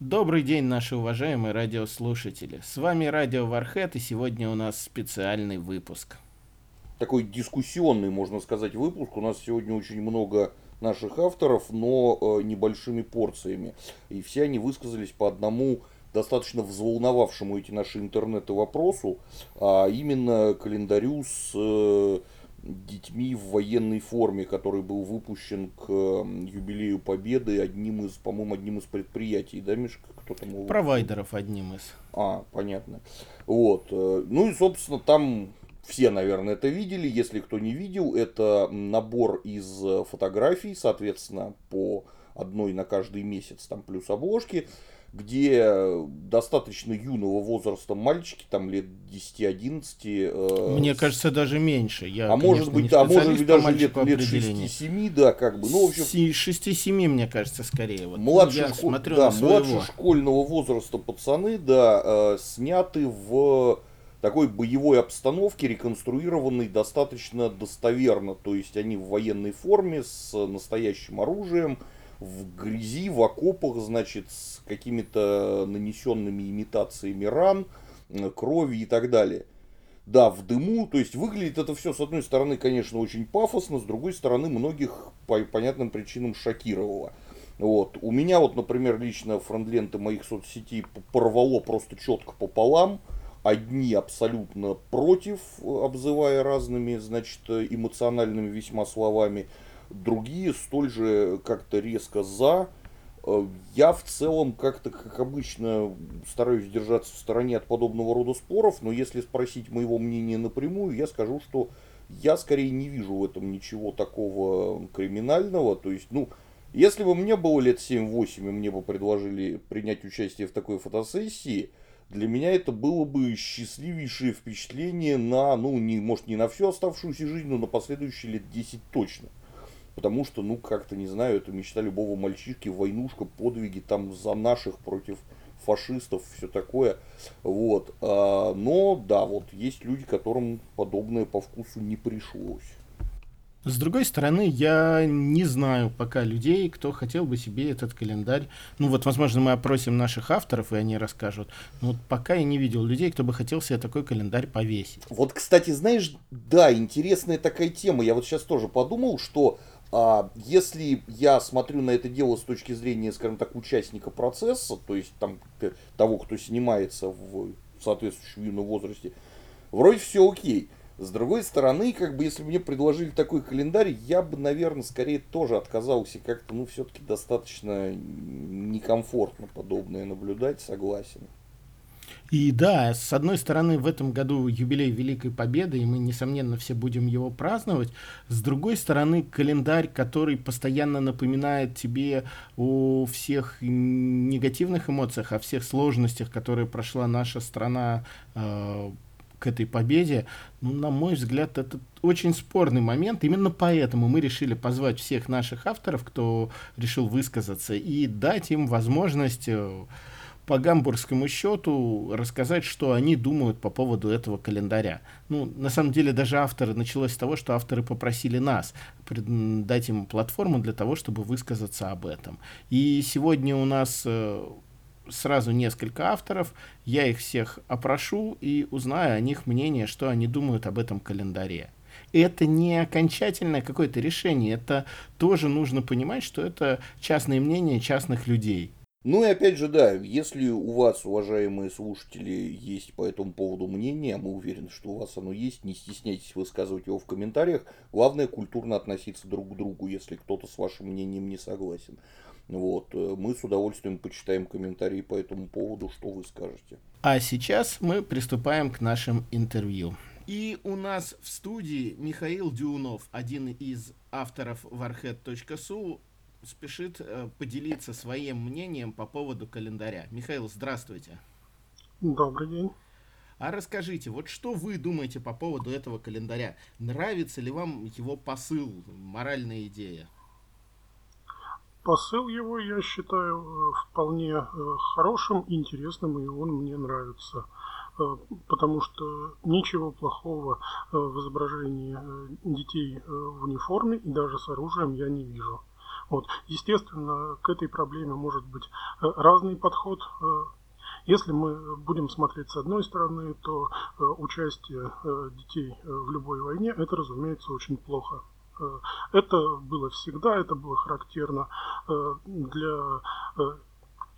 Добрый день, наши уважаемые радиослушатели. С вами Радио Вархет, и сегодня у нас специальный выпуск. Такой дискуссионный, можно сказать, выпуск. У нас сегодня очень много наших авторов, но э, небольшими порциями. И все они высказались по одному достаточно взволновавшему эти наши интернеты вопросу, а именно календарю с э, детьми в военной форме, который был выпущен к юбилею Победы одним из, по-моему, одним из предприятий, да, Мишка? Кто там Провайдеров одним из. А, понятно. Вот. Э, ну и, собственно, там все, наверное, это видели. Если кто не видел, это набор из фотографий, соответственно, по одной на каждый месяц, там плюс обложки где достаточно юного возраста мальчики, там лет 10-11. Э, Мне кажется, даже меньше. Я, а может быть, а может быть даже лет, лет 6-7, да, как бы. Ну, в общем, 6-7, мне кажется, скорее. Вот. Младше, я смотрю да, на младше школьного возраста пацаны, да, э, сняты в такой боевой обстановке, реконструированной достаточно достоверно. То есть они в военной форме с настоящим оружием, в грязи, в окопах, значит, с какими-то нанесенными имитациями ран, э, крови и так далее. Да, в дыму, то есть выглядит это все, с одной стороны, конечно, очень пафосно, с другой стороны, многих по понятным причинам шокировало. Вот. У меня вот, например, лично френдленты моих соцсетей порвало просто четко пополам. Одни абсолютно против, обзывая разными, значит, эмоциональными весьма словами другие столь же как-то резко за. Э, я в целом как-то, как обычно, стараюсь держаться в стороне от подобного рода споров, но если спросить моего мнения напрямую, я скажу, что я скорее не вижу в этом ничего такого криминального. То есть, ну, если бы мне было лет 7-8 и мне бы предложили принять участие в такой фотосессии, для меня это было бы счастливейшее впечатление на, ну, не, может, не на всю оставшуюся жизнь, но на последующие лет 10 точно. Потому что, ну, как-то, не знаю, это мечта любого мальчишки, войнушка, подвиги там за наших против фашистов, все такое. Вот. А, но, да, вот есть люди, которым подобное по вкусу не пришлось. С другой стороны, я не знаю пока людей, кто хотел бы себе этот календарь. Ну вот, возможно, мы опросим наших авторов, и они расскажут. Но вот пока я не видел людей, кто бы хотел себе такой календарь повесить. Вот, кстати, знаешь, да, интересная такая тема. Я вот сейчас тоже подумал, что а если я смотрю на это дело с точки зрения, скажем так, участника процесса, то есть там того, кто снимается в соответствующем юном возрасте, вроде все окей. С другой стороны, как бы, если мне предложили такой календарь, я бы, наверное, скорее тоже отказался. Как-то, ну, все-таки достаточно некомфортно подобное наблюдать, согласен. И да, с одной стороны, в этом году юбилей Великой Победы, и мы, несомненно, все будем его праздновать. С другой стороны, календарь, который постоянно напоминает тебе о всех негативных эмоциях, о всех сложностях, которые прошла наша страна э, к этой победе, ну, на мой взгляд, это очень спорный момент. Именно поэтому мы решили позвать всех наших авторов, кто решил высказаться, и дать им возможность э, по гамбургскому счету рассказать, что они думают по поводу этого календаря. Ну, на самом деле, даже авторы, началось с того, что авторы попросили нас дать им платформу для того, чтобы высказаться об этом. И сегодня у нас э, сразу несколько авторов, я их всех опрошу и узнаю о них мнение, что они думают об этом календаре. Это не окончательное какое-то решение, это тоже нужно понимать, что это частное мнение частных людей. Ну и опять же, да, если у вас, уважаемые слушатели, есть по этому поводу мнение, а мы уверены, что у вас оно есть, не стесняйтесь высказывать его в комментариях. Главное, культурно относиться друг к другу, если кто-то с вашим мнением не согласен. Вот, э, мы с удовольствием почитаем комментарии по этому поводу, что вы скажете. А сейчас мы приступаем к нашим интервью. И у нас в студии Михаил Дюнов, один из авторов warhead.su, спешит э, поделиться своим мнением по поводу календаря. Михаил, здравствуйте. Добрый день. А расскажите, вот что вы думаете по поводу этого календаря? Нравится ли вам его посыл, моральная идея? Посыл его я считаю э, вполне э, хорошим, интересным, и он мне нравится. потому что ничего плохого в изображении детей в униформе и даже с оружием я не вижу. Вот. Естественно, к этой проблеме может быть разный подход. Если мы будем смотреть с одной стороны, то участие детей в любой войне это, разумеется, очень плохо. Это было всегда, это было характерно для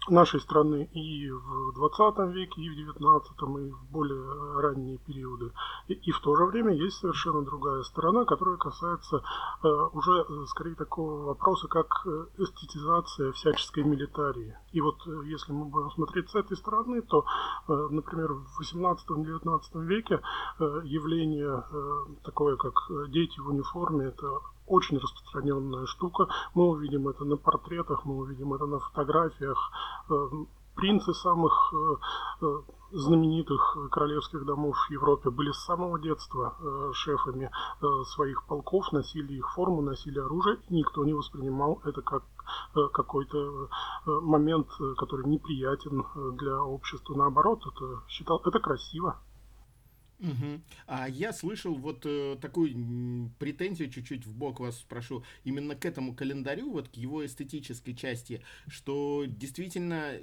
нашей страны и в 20 веке, и в 19, и в более ранние периоды. И, и в то же время есть совершенно другая сторона, которая касается э, уже э, скорее такого вопроса, как э, эстетизация всяческой милитарии. И вот э, если мы будем смотреть с этой стороны, то, э, например, в 18-19 веке э, явление э, такое, как дети в униформе, это очень распространенная штука. Мы увидим это на портретах, мы увидим это на фотографиях. Э, принцы самых э, э, знаменитых королевских домов в Европе были с самого детства шефами своих полков, носили их форму, носили оружие, никто не воспринимал это как какой-то момент, который неприятен для общества. Наоборот, это считал это красиво. Угу. А я слышал вот э, такую претензию, чуть-чуть в бок вас спрошу, именно к этому календарю, вот к его эстетической части, что действительно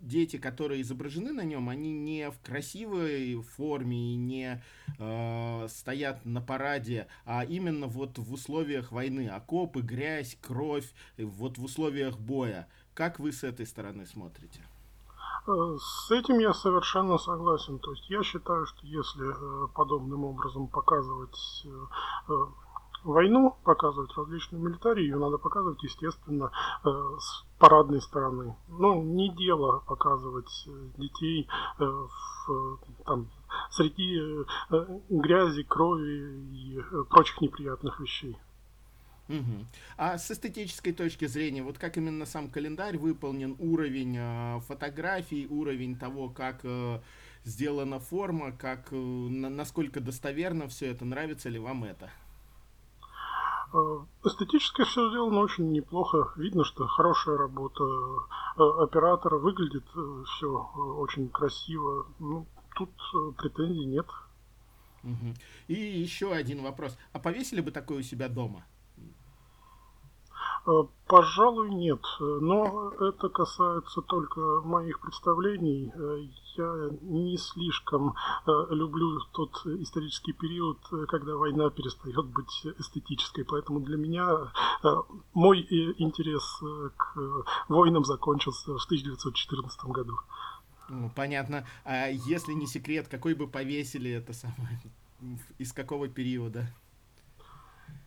дети, которые изображены на нем, они не в красивой форме и не э, стоят на параде, а именно вот в условиях войны, окопы, грязь, кровь, вот в условиях боя. Как вы с этой стороны смотрите? Э, с этим я совершенно согласен. То есть я считаю, что если э, подобным образом показывать э, войну, показывать различные милитарии, ее надо показывать, естественно, с парадной стороны. Ну, не дело показывать детей в, там, среди грязи, крови и прочих неприятных вещей. Угу. А с эстетической точки зрения, вот как именно сам календарь выполнен, уровень э, фотографий, уровень того, как э, сделана форма, как, э, на, насколько достоверно все это, нравится ли вам это? Э, эстетически все сделано очень неплохо. Видно, что хорошая работа э, оператора. Выглядит э, все очень красиво. Ну, тут претензий нет. Угу. И еще один вопрос. А повесили бы такое у себя дома? Э, пожалуй, нет. Но это касается только моих представлений. Э, я не слишком э, люблю тот исторический период, когда война перестает быть эстетической. Поэтому для меня мой интерес к войнам закончился в 1914 году. Ну, понятно. А если не секрет, какой бы повесили это самое? Из какого периода?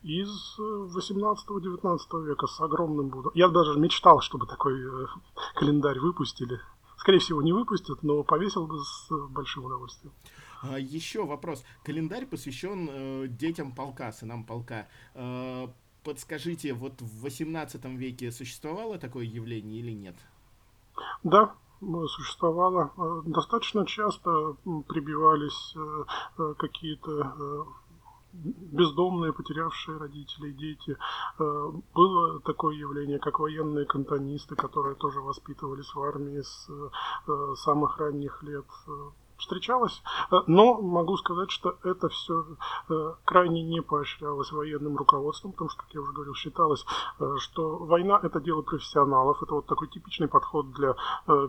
Из 18-19 э, века с огромным будущим. Я даже мечтал, чтобы такой э, календарь выпустили. Скорее всего, не выпустят, но повесил бы с э, большим удовольствием. А, еще вопрос. Календарь посвящен э, детям полка, сынам полка. Э, подскажите, вот в 18 веке существовало такое явление или нет? Да, существовало. Достаточно часто прибивались какие-то бездомные, потерявшие родителей, дети. Э, было такое явление, как военные кантонисты, которые тоже воспитывались в армии с э, самых ранних лет встречалось, э, но могу сказать, что это все крайне не поощрялось военным руководством, потому что, как я уже говорил, считалось, что война это дело профессионалов, это вот такой типичный подход для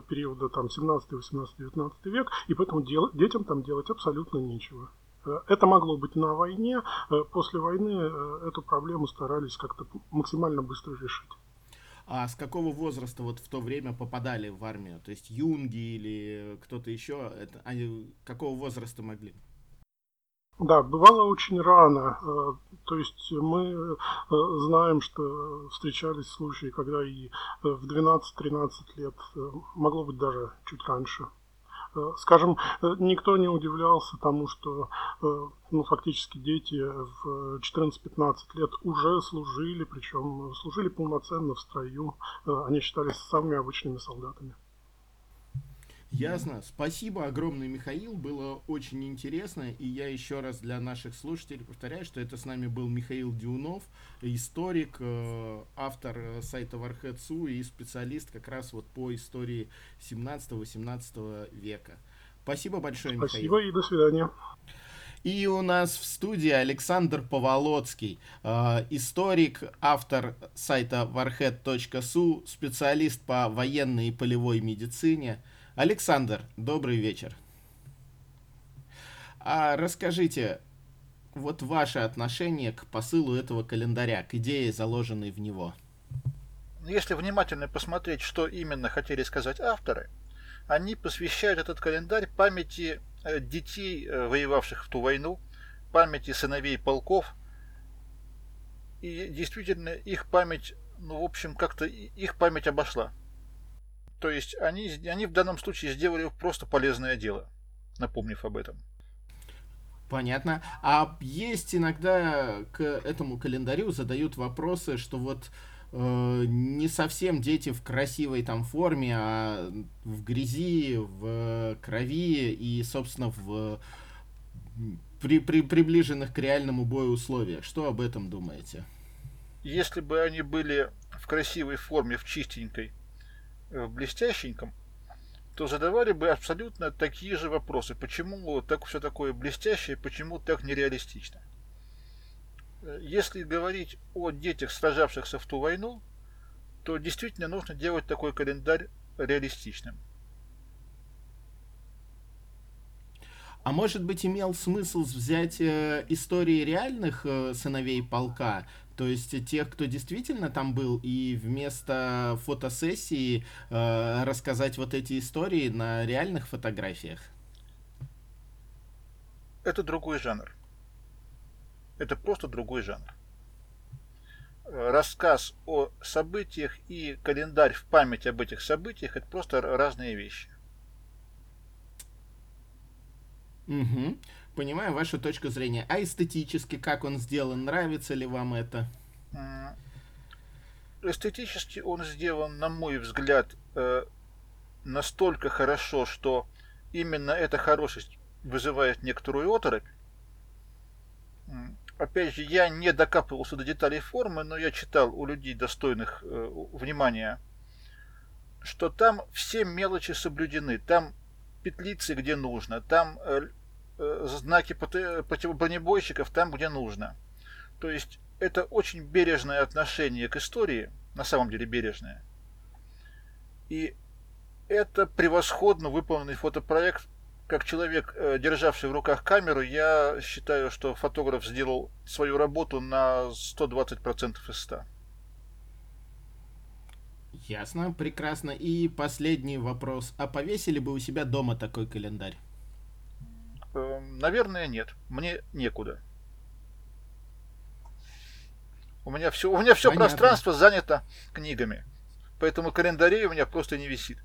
периода там 17, 18, 19 век, и поэтому дел, детям там делать абсолютно нечего. Это могло быть на войне. Э, после войны э, эту проблему старались как-то максимально быстро решить. А с какого возраста вот в то время попадали в армию? То есть юнги или кто-то еще? Это, они какого возраста могли? Да, бывало очень рано. Э, то есть мы знаем, что встречались случаи, когда и в 12-13 лет, могло быть даже чуть раньше. Э, скажем, э, никто не удивлялся тому, что э, ну, фактически дети в 14-15 лет уже служили, причем служили полноценно в строю. Они считались самыми обычными солдатами. Ясно. Спасибо огромное, Михаил. Было очень интересно. И я еще раз для наших слушателей повторяю, что это с нами был Михаил Дюнов, историк, э, автор э, сайта Вархетсу и специалист как раз вот по истории 17-18 века. Спасибо большое, Михаил. Спасибо и до свидания. И у нас в студии Александр Поволоцкий, э, историк, автор сайта warhead.su, специалист по военной и полевой медицине. Александр, добрый вечер. А расскажите, вот ваше отношение к посылу этого календаря, к идее, заложенной в него. Если внимательно посмотреть, что именно хотели сказать авторы, они посвящают этот календарь памяти Э, детей, э, воевавших в ту войну, памяти сыновей полков. И действительно их память, ну, в общем, как-то их память обошла. То есть они, они в данном случае сделали просто полезное дело, напомнив об этом. Понятно. А есть иногда к этому календарю задают вопросы, что вот э, не совсем дети в красивой там форме, а в грязи, в крови и, собственно, в при, при, приближенных к реальному бою условиях. Что об этом думаете? Если бы они были в красивой форме, в чистенькой, в блестященьком, то задавали бы абсолютно такие же вопросы. Почему так все такое блестящее, почему так нереалистично? если говорить о детях, сражавшихся в ту войну, то действительно нужно делать такой календарь реалистичным. А может быть имел смысл взять э, истории реальных э, сыновей полка, то есть тех, кто действительно там был, и вместо фотосессии э, рассказать вот эти истории на реальных фотографиях? Это другой жанр. Это просто другой жанр. Рассказ о событиях и календарь в память об этих событиях это просто разные вещи. Угу. Понимаю вашу точку зрения. А эстетически, как он сделан, нравится ли вам это? Эстетически он сделан, на мой взгляд, э, настолько хорошо, что именно эта хорошесть вызывает некоторую оторопь опять же, я не докапывался до деталей формы, но я читал у людей, достойных э, внимания, что там все мелочи соблюдены. Там петлицы, где нужно, там э, знаки противобронебойщиков там, где нужно. То есть это очень бережное отношение к истории, на самом деле бережное. И это превосходно выполненный фотопроект как человек, э, державший в руках камеру, я считаю, что фотограф сделал свою работу на 120% из 100. Ясно, прекрасно. И последний вопрос. А повесили бы у себя дома такой календарь? Эм, наверное, нет. Мне некуда. У меня все, у меня все Понятно. пространство занято книгами. Поэтому календарей у меня просто не висит.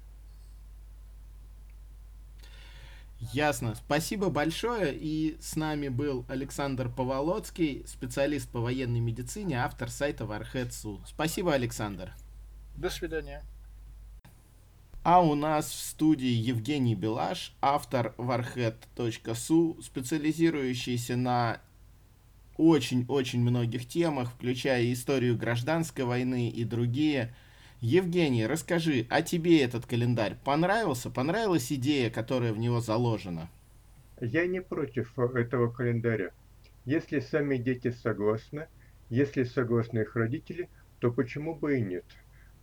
Ясно. Спасибо большое. И с нами был Александр Поволоцкий, специалист по военной медицине, автор сайта Warhead.su. Спасибо, Александр. До свидания. А у нас в студии Евгений Белаш, автор warhead.su, специализирующийся на очень-очень многих темах, включая историю гражданской войны и другие – Евгений, расскажи, а тебе этот календарь понравился? Понравилась идея, которая в него заложена? Я не против этого календаря. Если сами дети согласны, если согласны их родители, то почему бы и нет?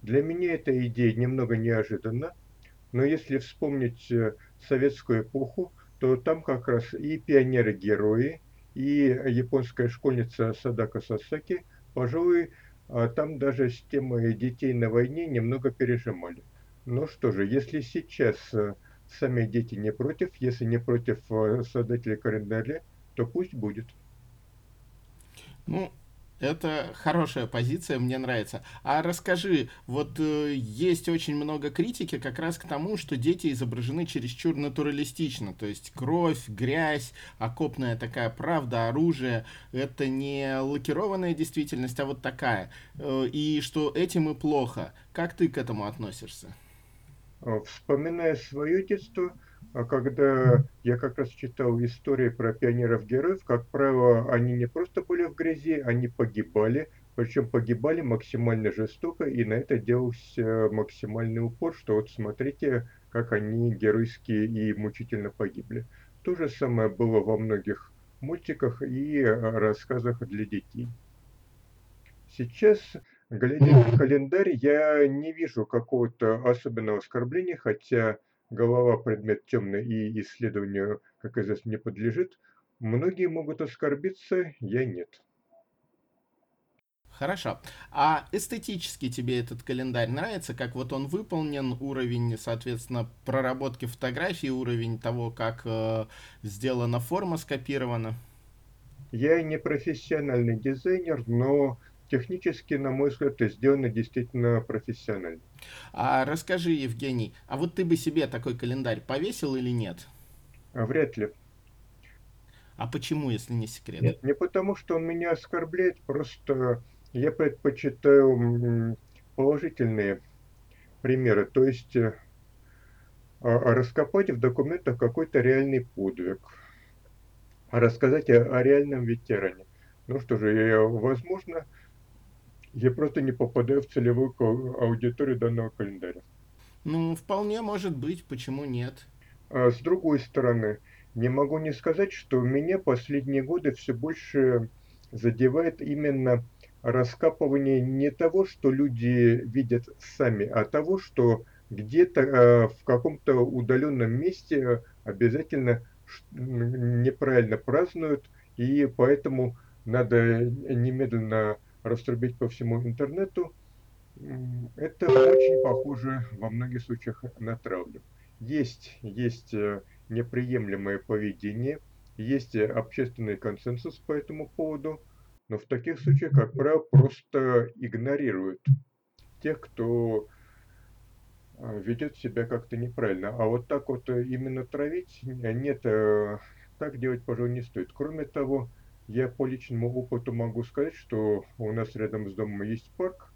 Для меня эта идея немного неожиданна, но если вспомнить э, советскую эпоху, то там как раз и пионеры-герои, и японская школьница Садака Сасаки, пожалуй, а там даже с темой детей на войне немного пережимали. Ну что же, если сейчас э, сами дети не против, если не против э, создателей календаря, то пусть будет. Ну, это хорошая позиция, мне нравится. А расскажи, вот э, есть очень много критики как раз к тому, что дети изображены чересчур натуралистично. То есть кровь, грязь, окопная такая правда, оружие. Это не лакированная действительность, а вот такая. Э, и что этим и плохо. Как ты к этому относишься? Вспоминая свое детство, а когда я как раз читал истории про пионеров-героев, как правило, они не просто были в грязи, они погибали, причем погибали максимально жестоко, и на это делался максимальный упор, что вот смотрите, как они геройски и мучительно погибли. То же самое было во многих мультиках и рассказах для детей. Сейчас, глядя на календарь, я не вижу какого-то особенного оскорбления, хотя голова предмет темный и исследованию, как известно, не подлежит. Многие могут оскорбиться, я нет. Хорошо. А эстетически тебе этот календарь нравится? Как вот он выполнен, уровень, соответственно, проработки фотографий, уровень того, как э, сделана форма скопирована? Я не профессиональный дизайнер, но технически, на мой взгляд, это сделано действительно профессионально. А расскажи, Евгений, а вот ты бы себе такой календарь повесил или нет? А вряд ли. А почему, если не секрет? Нет, не потому, что он меня оскорбляет, просто я предпочитаю положительные примеры, то есть э, а, раскопать в документах какой-то реальный подвиг, рассказать о, о реальном ветеране. Ну что же, возможно, я просто не попадаю в целевую аудиторию данного календаря. Ну, вполне может быть, почему нет? А с другой стороны, не могу не сказать, что меня последние годы все больше задевает именно раскапывание не того, что люди видят сами, а того, что где-то э, в каком-то удаленном месте обязательно неправильно празднуют, и поэтому надо немедленно раструбить по всему интернету. Это очень похоже во многих случаях на травлю. Есть, есть э, неприемлемое поведение, есть общественный консенсус по этому поводу – но в таких случаях, как правило, просто игнорируют тех, кто а, ведет себя как-то неправильно. А вот так вот э, именно травить, нет, э, так делать, пожалуй, не стоит. Кроме того, я по личному опыту могу сказать, что у нас рядом с домом есть парк,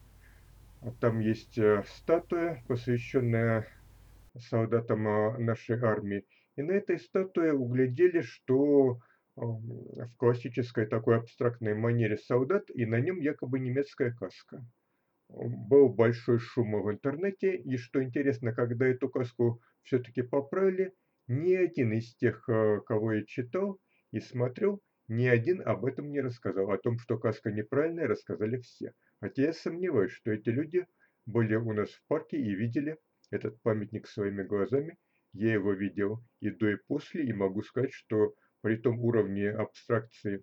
а там есть э, статуя, посвященная солдатам нашей армии. И на этой статуе углядели, что в классической такой абстрактной манере солдат, и на нем якобы немецкая каска. Был большой шум в интернете, и что интересно, когда эту каску все-таки поправили, ни один из тех, э, кого я читал и смотрел, ни один об этом не рассказал. О том, что каска неправильная, рассказали все. Хотя я сомневаюсь, что эти люди были у нас в парке и видели этот памятник своими глазами. Я его видел и до, и после, и могу сказать, что при том уровне абстракции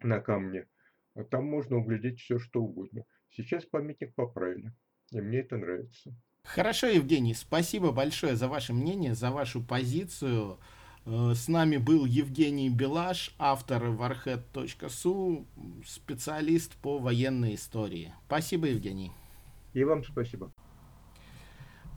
на камне, а там можно углядеть все, что угодно. Сейчас памятник поправили, и мне это нравится. Хорошо, Евгений, спасибо большое за ваше мнение, за вашу позицию. Э, с нами был Евгений Белаш, автор warhead.su, специалист по военной истории. Спасибо, Евгений. И вам спасибо.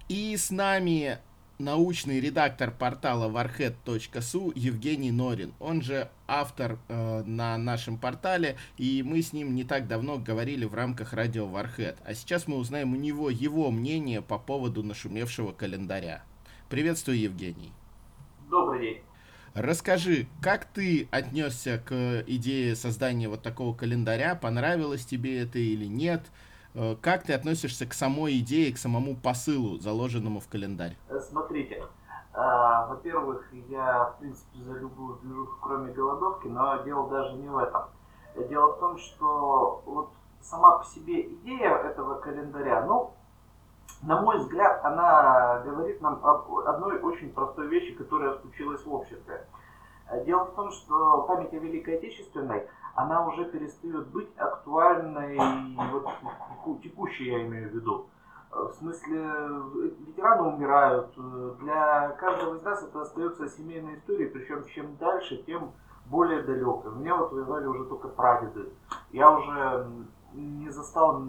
И с нами научный редактор портала warhead.su Евгений Норин. Он же автор э, на нашем портале, и мы с ним не так давно говорили в рамках радио Warhead. А сейчас мы узнаем у него его мнение по поводу нашумевшего календаря. Приветствую, Евгений. Добрый день. Расскажи, как ты отнесся к идее создания вот такого календаря? Понравилось тебе это или нет? Э, как ты относишься к самой идее, к самому посылу, заложенному в календарь? Э, смотрите, а, во-первых, я, в принципе, за любую движуху, кроме голодовки, но дело даже не в этом. Дело в том, что вот сама по себе идея этого календаря, ну, на мой взгляд, она говорит нам об одной очень простой вещи, которая случилась в обществе. Дело в том, что память о Великой Отечественной – она уже перестает быть актуальной, вот, текущей я имею в виду. В смысле, ветераны умирают, для каждого из нас это остается семейной историей, причем чем дальше, тем более далеко. У меня вот воевали уже только прадеды. Я уже не застал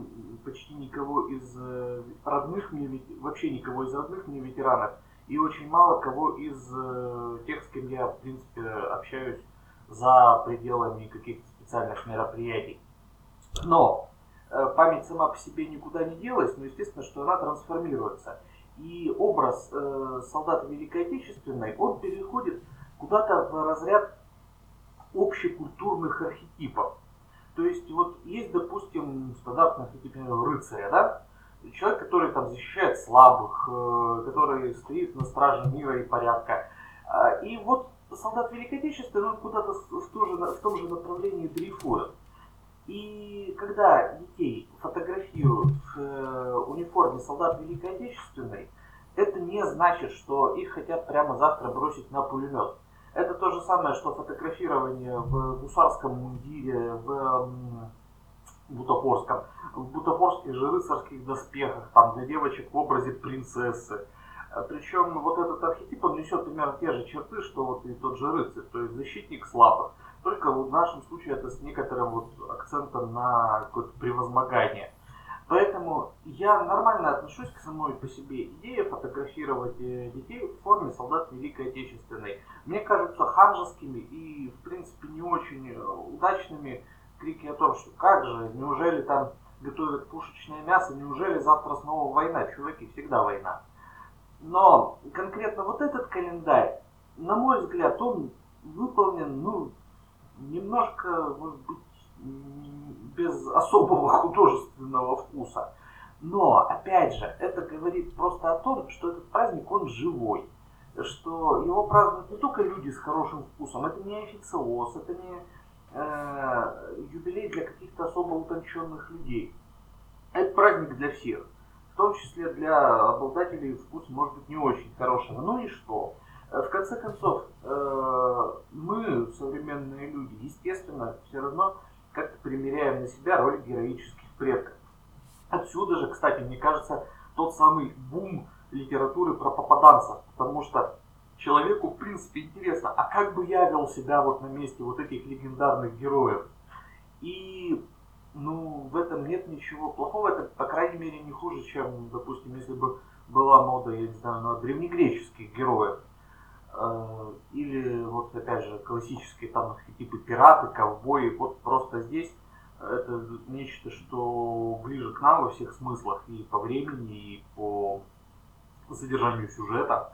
почти никого из э, родных мне, вообще никого из родных мне ветеранов, и очень мало кого из э, тех, с кем я, в принципе, общаюсь за пределами каких-то специальных мероприятий. Но э, память сама по себе никуда не делась, но естественно, что она трансформируется. И образ солдата Великой Отечественной, он переходит куда-то в разряд общекультурных архетипов. То есть вот есть, допустим, стандартный архетип рыцаря, да? человек, который там защищает слабых, э, который стоит на страже мира и порядка. А, и вот солдат Великой Отечественной, он куда-то в, то же, в том же направлении дрейфует. И когда детей фотографируют в э, униформе солдат Великой Отечественной, это не значит, что их хотят прямо завтра бросить на пулемет. Это то же самое, что фотографирование в гусарском мундире, в бутафорском, в бутафорских же рыцарских доспехах, там для девочек в образе принцессы. Причем вот этот архетип, он несет примерно те же черты, что вот и тот же рыцарь, то есть защитник слабых. Только в нашем случае это с некоторым вот акцентом на какое-то превозмогание. Поэтому я нормально отношусь к самой по себе идее фотографировать э, детей в форме солдат Великой Отечественной. Мне кажутся ханжескими и, в принципе, не очень э, удачными крики о том, что как же, неужели там готовят пушечное мясо, неужели завтра снова война? Чуваки, всегда война. Но конкретно вот этот календарь, на мой взгляд, он выполнен, ну, немножко, может быть, без особого художественного вкуса. Но, опять же, это говорит просто о том, что этот праздник, он живой. Что его празднуют не только люди с хорошим вкусом, это не официоз, это не э, юбилей для каких-то особо утонченных людей. Это праздник для всех. В том числе для обладателей вкуса, может быть, не очень хорошего. Ну и что? В конце концов, э, мы, современные люди, естественно, все равно как-то примеряем на себя роль героических предков. Отсюда же, кстати, мне кажется, тот самый бум литературы про попаданцев, потому что человеку, в принципе, интересно, а как бы я вел себя вот на месте вот этих легендарных героев? И, ну, в этом нет ничего плохого, это, по крайней мере, не хуже, чем, допустим, если бы была мода, я не знаю, на древнегреческих героев. Э, или вот опять же классические там архетипы пираты, ковбои, вот просто здесь это нечто, что ближе к нам во всех смыслах и по времени, и по содержанию сюжета.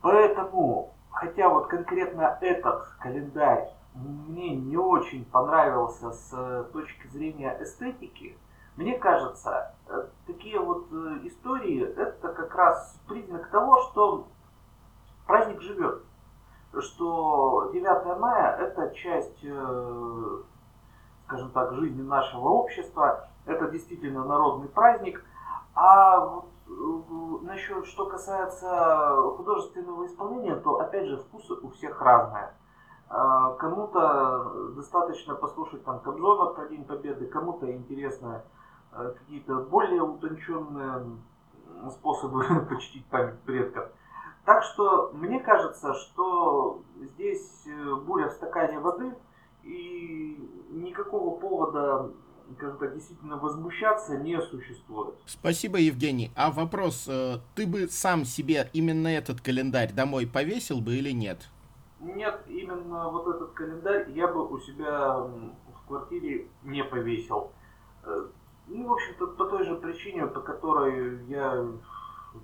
Поэтому, хотя вот конкретно этот календарь мне не очень понравился с точки зрения эстетики, мне кажется, э, такие вот э, истории это как раз признак того, что праздник живет. Что 9 мая это часть, э, скажем так, жизни нашего общества. Это действительно народный праздник. А вот э, насчет, что касается художественного исполнения, то опять же вкусы у всех разные. Э, кому-то достаточно послушать там Кобзона про День Победы, кому-то интересно какие-то более утонченные способы почтить память предков. Так что мне кажется, что здесь э, буря в стакане воды, и никакого повода, скажем так, действительно возмущаться не существует. Спасибо, Евгений. А вопрос, э, ты бы сам себе именно этот календарь домой повесил бы или нет? Нет, именно вот этот календарь я бы у себя в квартире не повесил. Э, ну, в общем-то, по той же причине, по которой я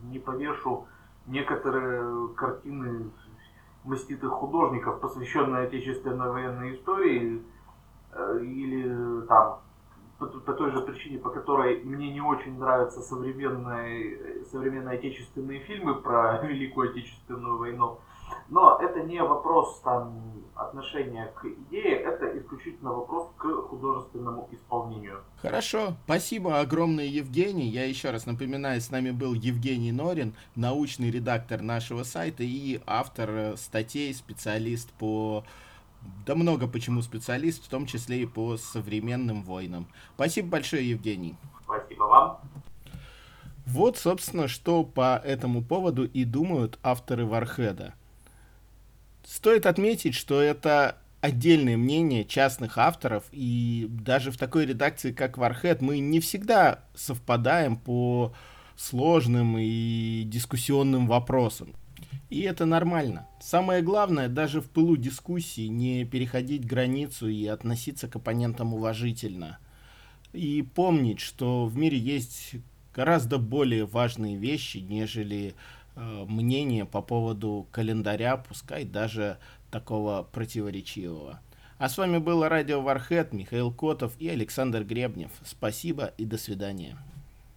не повешу некоторые картины маститых художников, посвященные отечественной военной истории, э, или там по, по той же причине, по которой мне не очень нравятся современные, современные отечественные фильмы про Великую Отечественную войну, но это не вопрос там, отношения к идее, это исключительно вопрос к художественному исполнению. Хорошо, спасибо огромное, Евгений. Я еще раз напоминаю, с нами был Евгений Норин, научный редактор нашего сайта и автор э, статей, специалист по да много почему специалист, в том числе и по современным войнам. Спасибо большое, Евгений. Спасибо вам. Вот, собственно, что по этому поводу и думают авторы Вархеда. Стоит отметить, что это отдельное мнение частных авторов, и даже в такой редакции, как Warhead, мы не всегда совпадаем по сложным и дискуссионным вопросам. И это нормально. Самое главное, даже в пылу дискуссии, не переходить границу и относиться к оппонентам уважительно. И помнить, что в мире есть гораздо более важные вещи, нежели мнение по поводу календаря, пускай даже такого противоречивого. А с вами было Радио Вархет, Михаил Котов и Александр Гребнев. Спасибо и до свидания.